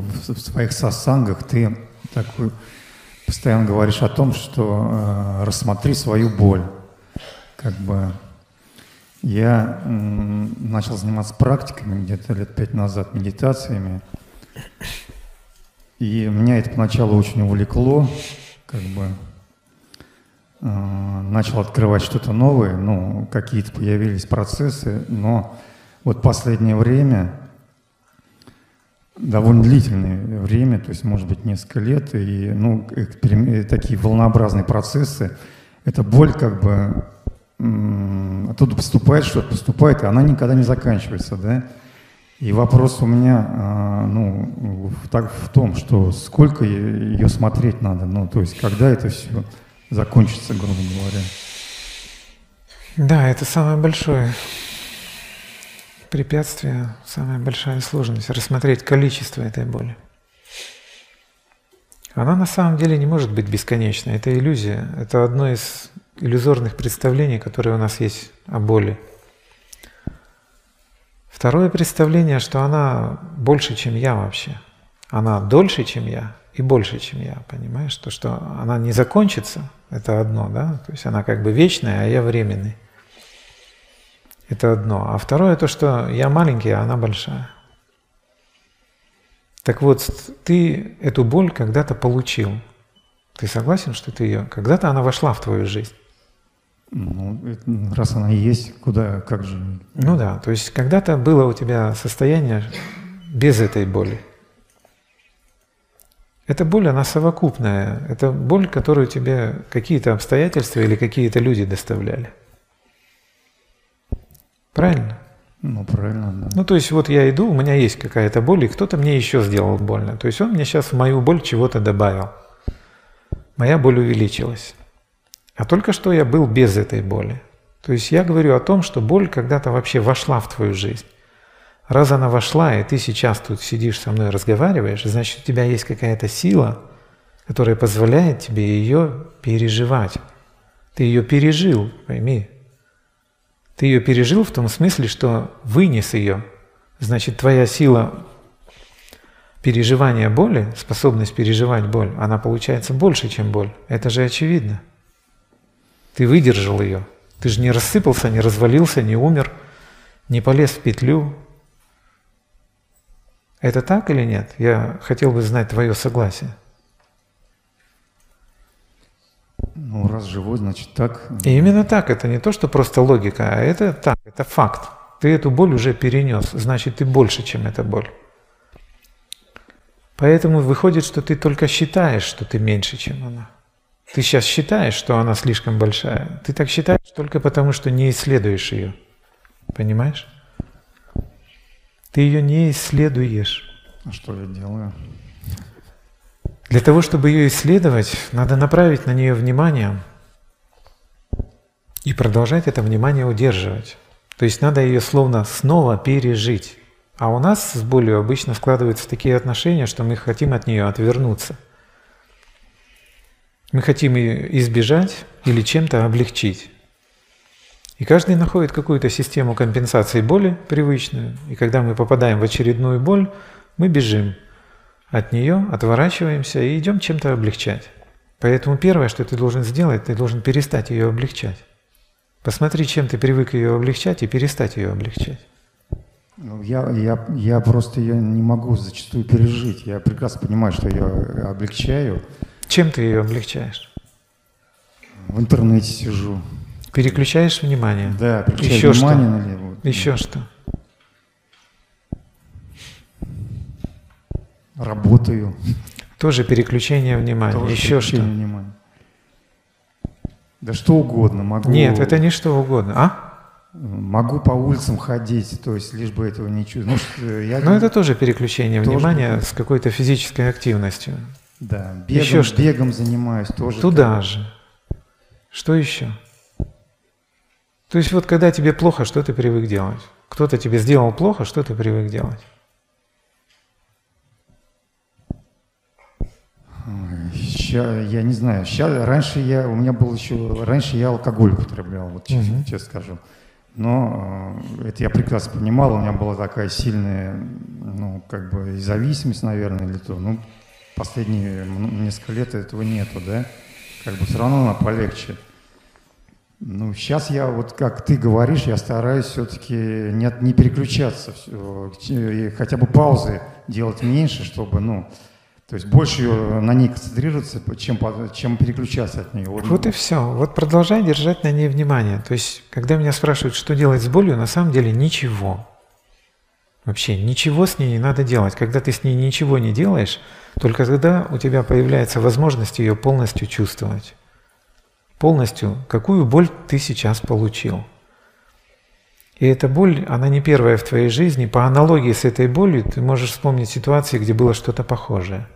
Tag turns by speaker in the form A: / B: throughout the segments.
A: в, своих сасангах ты такой постоянно говоришь о том, что э, рассмотри свою боль. Как бы я э, начал заниматься практиками где-то лет пять назад, медитациями. И меня это поначалу очень увлекло, как бы э, начал открывать что-то новое, ну, какие-то появились процессы, но вот последнее время, довольно длительное время, то есть, может быть, несколько лет, и, ну, такие волнообразные процессы, эта боль как бы оттуда поступает, что-то поступает, и она никогда не заканчивается, да, и вопрос у меня а, ну, в, в том, что сколько ее смотреть надо, ну, то есть когда это все закончится, грубо говоря.
B: Да, это самое большое препятствие, самая большая сложность – рассмотреть количество этой боли. Она на самом деле не может быть бесконечной. Это иллюзия. Это одно из иллюзорных представлений, которые у нас есть о боли – Второе представление, что она больше, чем я вообще. Она дольше, чем я, и больше, чем я, понимаешь? То, что она не закончится, это одно, да? То есть она как бы вечная, а я временный. Это одно. А второе то, что я маленький, а она большая. Так вот, ты эту боль когда-то получил. Ты согласен, что ты ее... Когда-то она вошла в твою жизнь.
A: Ну, раз она есть, куда, как же?
B: Ну да, то есть когда-то было у тебя состояние без этой боли. Эта боль, она совокупная. Это боль, которую тебе какие-то обстоятельства или какие-то люди доставляли. Правильно?
A: Ну, правильно, да.
B: Ну, то есть вот я иду, у меня есть какая-то боль, и кто-то мне еще сделал больно. То есть он мне сейчас в мою боль чего-то добавил. Моя боль увеличилась. А только что я был без этой боли. То есть я говорю о том, что боль когда-то вообще вошла в твою жизнь. Раз она вошла, и ты сейчас тут сидишь со мной разговариваешь, значит, у тебя есть какая-то сила, которая позволяет тебе ее переживать. Ты ее пережил, пойми. Ты ее пережил в том смысле, что вынес ее. Значит, твоя сила переживания боли, способность переживать боль, она получается больше, чем боль. Это же очевидно. Ты выдержал ее. Ты же не рассыпался, не развалился, не умер, не полез в петлю. Это так или нет? Я хотел бы знать твое согласие.
A: Ну, раз живой, значит так.
B: И именно так. Это не то, что просто логика, а это так, это факт. Ты эту боль уже перенес, значит, ты больше, чем эта боль. Поэтому выходит, что ты только считаешь, что ты меньше, чем она. Ты сейчас считаешь, что она слишком большая. Ты так считаешь только потому, что не исследуешь ее. Понимаешь? Ты ее не исследуешь.
A: А что я делаю?
B: Для того, чтобы ее исследовать, надо направить на нее внимание и продолжать это внимание удерживать. То есть надо ее словно снова пережить. А у нас с болью обычно складываются такие отношения, что мы хотим от нее отвернуться – мы хотим ее избежать или чем-то облегчить. И каждый находит какую-то систему компенсации боли привычную. И когда мы попадаем в очередную боль, мы бежим от нее, отворачиваемся и идем чем-то облегчать. Поэтому первое, что ты должен сделать, ты должен перестать ее облегчать. Посмотри, чем ты привык ее облегчать, и перестать ее облегчать.
A: Ну, я, я, я просто ее не могу зачастую пережить. Я прекрасно понимаю, что я облегчаю,
B: чем ты ее облегчаешь?
A: В интернете сижу.
B: Переключаешь внимание?
A: Да, переключаю Еще внимание что? налево.
B: Еще что?
A: Работаю.
B: Тоже переключение внимания. Тоже Еще что? Внимания.
A: Да что угодно могу.
B: Нет, это не что угодно. А?
A: Могу по улицам ходить, то есть лишь бы этого не чувствовать.
B: Ну, я... Но это тоже переключение тоже внимания с какой-то физической активностью.
A: Да, бегом, еще что? бегом занимаюсь тоже.
B: Туда так. же. Что еще? То есть вот когда тебе плохо, что ты привык делать? Кто-то тебе сделал плохо, что ты привык делать?
A: Сейчас, я не знаю. Сейчас, раньше я, у меня был еще, раньше я алкоголь употреблял, вот честно, угу. честно скажу. Но э, это я прекрасно понимал, у меня была такая сильная, ну, как бы зависимость, наверное, или то. Ну, последние несколько лет этого нету, да? Как бы все равно она полегче. Ну, сейчас я, вот как ты говоришь, я стараюсь все-таки не, не переключаться, и хотя бы паузы делать меньше, чтобы, ну, то есть больше на ней концентрироваться, чем, чем переключаться от нее.
B: Вот, вот и все. Вот продолжай держать на ней внимание. То есть, когда меня спрашивают, что делать с болью, на самом деле ничего. Вообще ничего с ней не надо делать. Когда ты с ней ничего не делаешь, только тогда у тебя появляется возможность ее полностью чувствовать. Полностью, какую боль ты сейчас получил. И эта боль, она не первая в твоей жизни. По аналогии с этой болью ты можешь вспомнить ситуации, где было что-то похожее.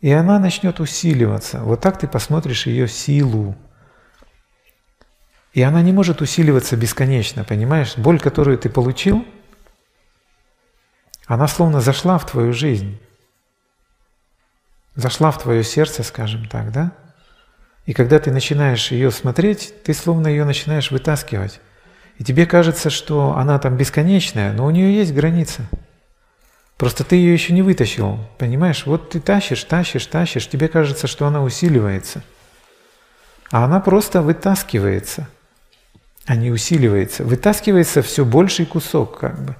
B: И она начнет усиливаться. Вот так ты посмотришь ее силу. И она не может усиливаться бесконечно, понимаешь? Боль, которую ты получил, она словно зашла в твою жизнь. Зашла в твое сердце, скажем так, да? И когда ты начинаешь ее смотреть, ты словно ее начинаешь вытаскивать. И тебе кажется, что она там бесконечная, но у нее есть граница. Просто ты ее еще не вытащил, понимаешь? Вот ты тащишь, тащишь, тащишь, тебе кажется, что она усиливается. А она просто вытаскивается, а не усиливается. Вытаскивается все больший кусок как бы.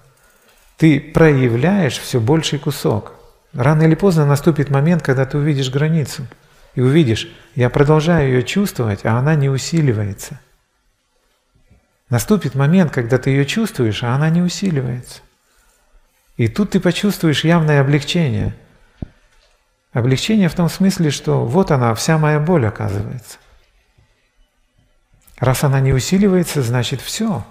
B: Ты проявляешь все больший кусок. Рано или поздно наступит момент, когда ты увидишь границу. И увидишь, я продолжаю ее чувствовать, а она не усиливается. Наступит момент, когда ты ее чувствуешь, а она не усиливается. И тут ты почувствуешь явное облегчение. Облегчение в том смысле, что вот она, вся моя боль оказывается. Раз она не усиливается, значит все.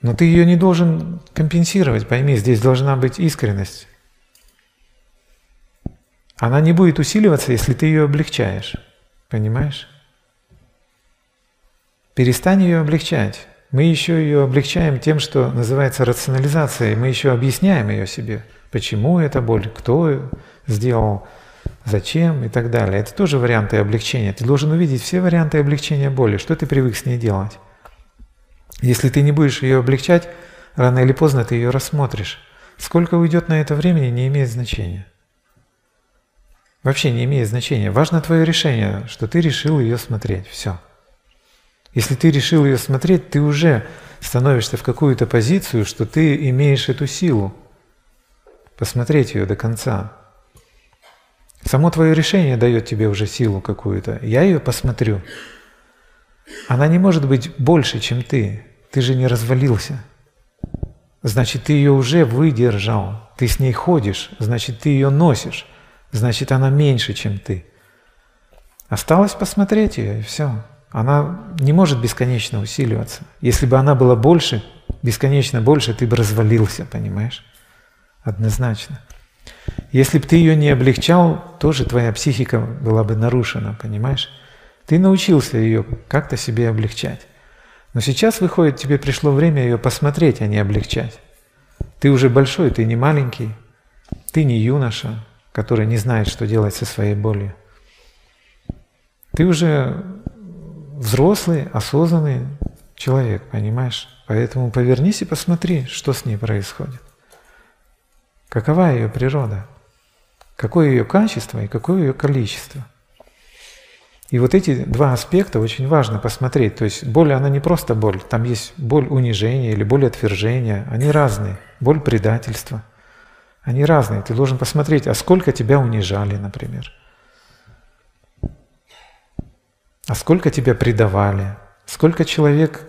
B: Но ты ее не должен компенсировать, пойми, здесь должна быть искренность. Она не будет усиливаться, если ты ее облегчаешь. Понимаешь? Перестань ее облегчать. Мы еще ее облегчаем тем, что называется рационализацией. Мы еще объясняем ее себе. Почему эта боль, кто сделал, зачем и так далее. Это тоже варианты облегчения. Ты должен увидеть все варианты облегчения боли. Что ты привык с ней делать? Если ты не будешь ее облегчать, рано или поздно ты ее рассмотришь. Сколько уйдет на это времени, не имеет значения. Вообще не имеет значения. Важно твое решение, что ты решил ее смотреть. Все. Если ты решил ее смотреть, ты уже становишься в какую-то позицию, что ты имеешь эту силу посмотреть ее до конца. Само твое решение дает тебе уже силу какую-то. Я ее посмотрю. Она не может быть больше, чем ты. Ты же не развалился. Значит, ты ее уже выдержал. Ты с ней ходишь, значит, ты ее носишь значит она меньше, чем ты. Осталось посмотреть ее, и все. Она не может бесконечно усиливаться. Если бы она была больше, бесконечно больше, ты бы развалился, понимаешь? Однозначно. Если бы ты ее не облегчал, тоже твоя психика была бы нарушена, понимаешь? Ты научился ее как-то себе облегчать. Но сейчас, выходит, тебе пришло время ее посмотреть, а не облегчать. Ты уже большой, ты не маленький, ты не юноша, который не знает, что делать со своей болью. Ты уже взрослый, осознанный человек, понимаешь? Поэтому повернись и посмотри, что с ней происходит. Какова ее природа? Какое ее качество и какое ее количество? И вот эти два аспекта очень важно посмотреть. То есть боль, она не просто боль. Там есть боль унижения или боль отвержения. Они разные. Боль предательства – они разные. Ты должен посмотреть, а сколько тебя унижали, например. А сколько тебя предавали. Сколько человек,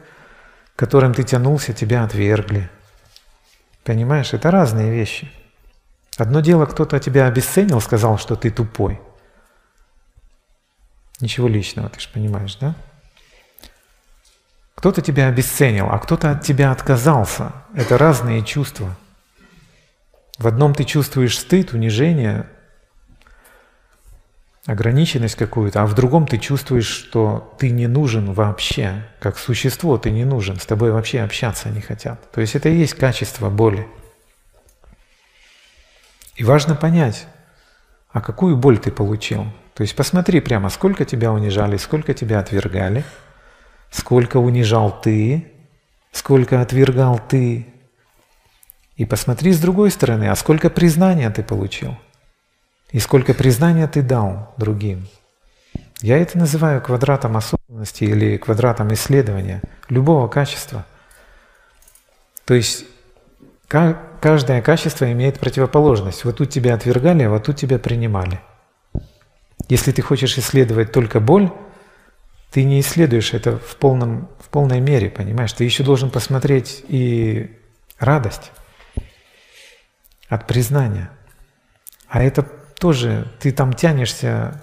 B: которым ты тянулся, тебя отвергли. Понимаешь, это разные вещи. Одно дело, кто-то тебя обесценил, сказал, что ты тупой. Ничего личного, ты же понимаешь, да? Кто-то тебя обесценил, а кто-то от тебя отказался. Это разные чувства. В одном ты чувствуешь стыд, унижение, ограниченность какую-то, а в другом ты чувствуешь, что ты не нужен вообще, как существо ты не нужен, с тобой вообще общаться не хотят. То есть это и есть качество боли. И важно понять, а какую боль ты получил. То есть посмотри прямо, сколько тебя унижали, сколько тебя отвергали, сколько унижал ты, сколько отвергал ты. И посмотри с другой стороны, а сколько признания ты получил, и сколько признания ты дал другим. Я это называю квадратом осознанности или квадратом исследования любого качества. То есть каждое качество имеет противоположность. Вот тут тебя отвергали, а вот тут тебя принимали. Если ты хочешь исследовать только боль, ты не исследуешь это в, полном, в полной мере, понимаешь? Ты еще должен посмотреть и радость от признания. А это тоже, ты там тянешься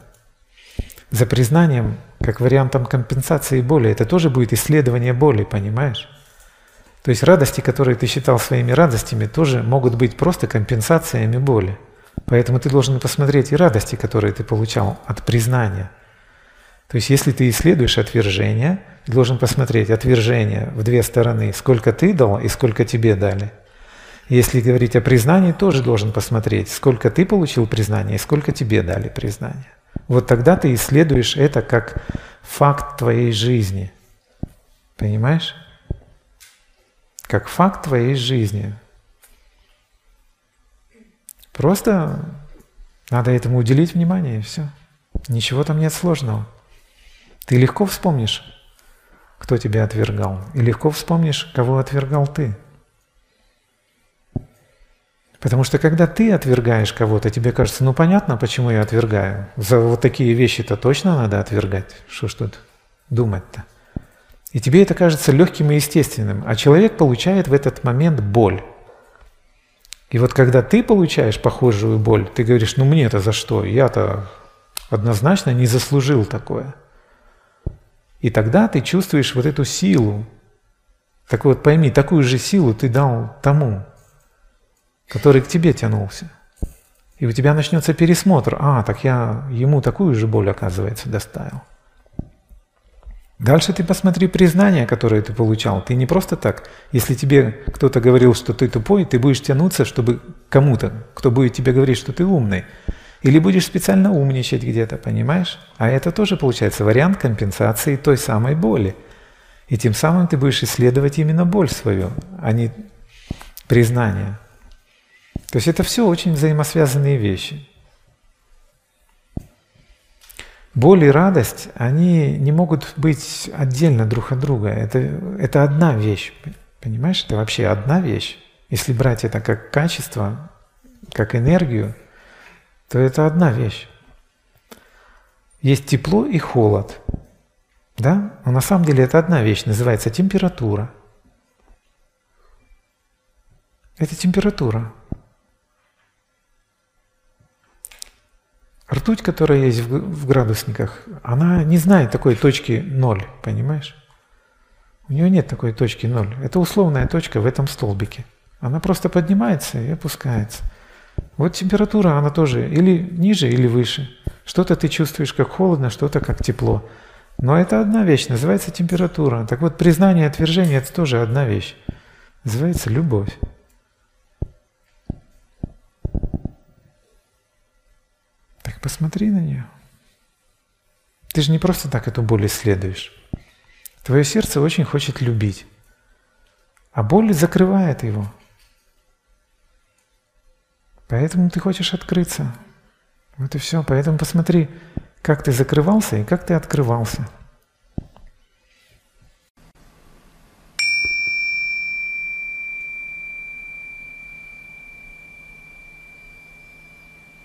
B: за признанием, как вариантом компенсации боли. Это тоже будет исследование боли, понимаешь? То есть радости, которые ты считал своими радостями, тоже могут быть просто компенсациями боли. Поэтому ты должен посмотреть и радости, которые ты получал от признания. То есть если ты исследуешь отвержение, ты должен посмотреть отвержение в две стороны, сколько ты дал и сколько тебе дали. Если говорить о признании, тоже должен посмотреть, сколько ты получил признания и сколько тебе дали признания. Вот тогда ты исследуешь это как факт твоей жизни. Понимаешь? Как факт твоей жизни. Просто надо этому уделить внимание, и все. Ничего там нет сложного. Ты легко вспомнишь, кто тебя отвергал, и легко вспомнишь, кого отвергал ты. Потому что когда ты отвергаешь кого-то, тебе кажется, ну понятно, почему я отвергаю. За вот такие вещи-то точно надо отвергать. Что ж тут думать-то? И тебе это кажется легким и естественным, а человек получает в этот момент боль. И вот когда ты получаешь похожую боль, ты говоришь, ну мне-то за что? Я-то однозначно не заслужил такое. И тогда ты чувствуешь вот эту силу. Так вот пойми, такую же силу ты дал тому, который к тебе тянулся. И у тебя начнется пересмотр. А, так я ему такую же боль, оказывается, доставил. Дальше ты посмотри признание, которое ты получал. Ты не просто так. Если тебе кто-то говорил, что ты тупой, ты будешь тянуться, чтобы кому-то, кто будет тебе говорить, что ты умный. Или будешь специально умничать где-то, понимаешь? А это тоже получается вариант компенсации той самой боли. И тем самым ты будешь исследовать именно боль свою, а не признание. То есть это все очень взаимосвязанные вещи. Боль и радость, они не могут быть отдельно друг от друга. Это, это одна вещь. Понимаешь, это вообще одна вещь. Если брать это как качество, как энергию, то это одна вещь. Есть тепло и холод. Да? Но на самом деле это одна вещь, называется температура. Это температура. Ртуть, которая есть в градусниках, она не знает такой точки ноль, понимаешь? У нее нет такой точки ноль. Это условная точка в этом столбике. Она просто поднимается и опускается. Вот температура, она тоже или ниже, или выше. Что-то ты чувствуешь как холодно, что-то как тепло. Но это одна вещь, называется температура. Так вот, признание и отвержение – это тоже одна вещь. Называется любовь. Посмотри на нее. Ты же не просто так эту боль исследуешь. Твое сердце очень хочет любить, а боль закрывает его. Поэтому ты хочешь открыться. Вот и все. Поэтому посмотри, как ты закрывался и как ты открывался.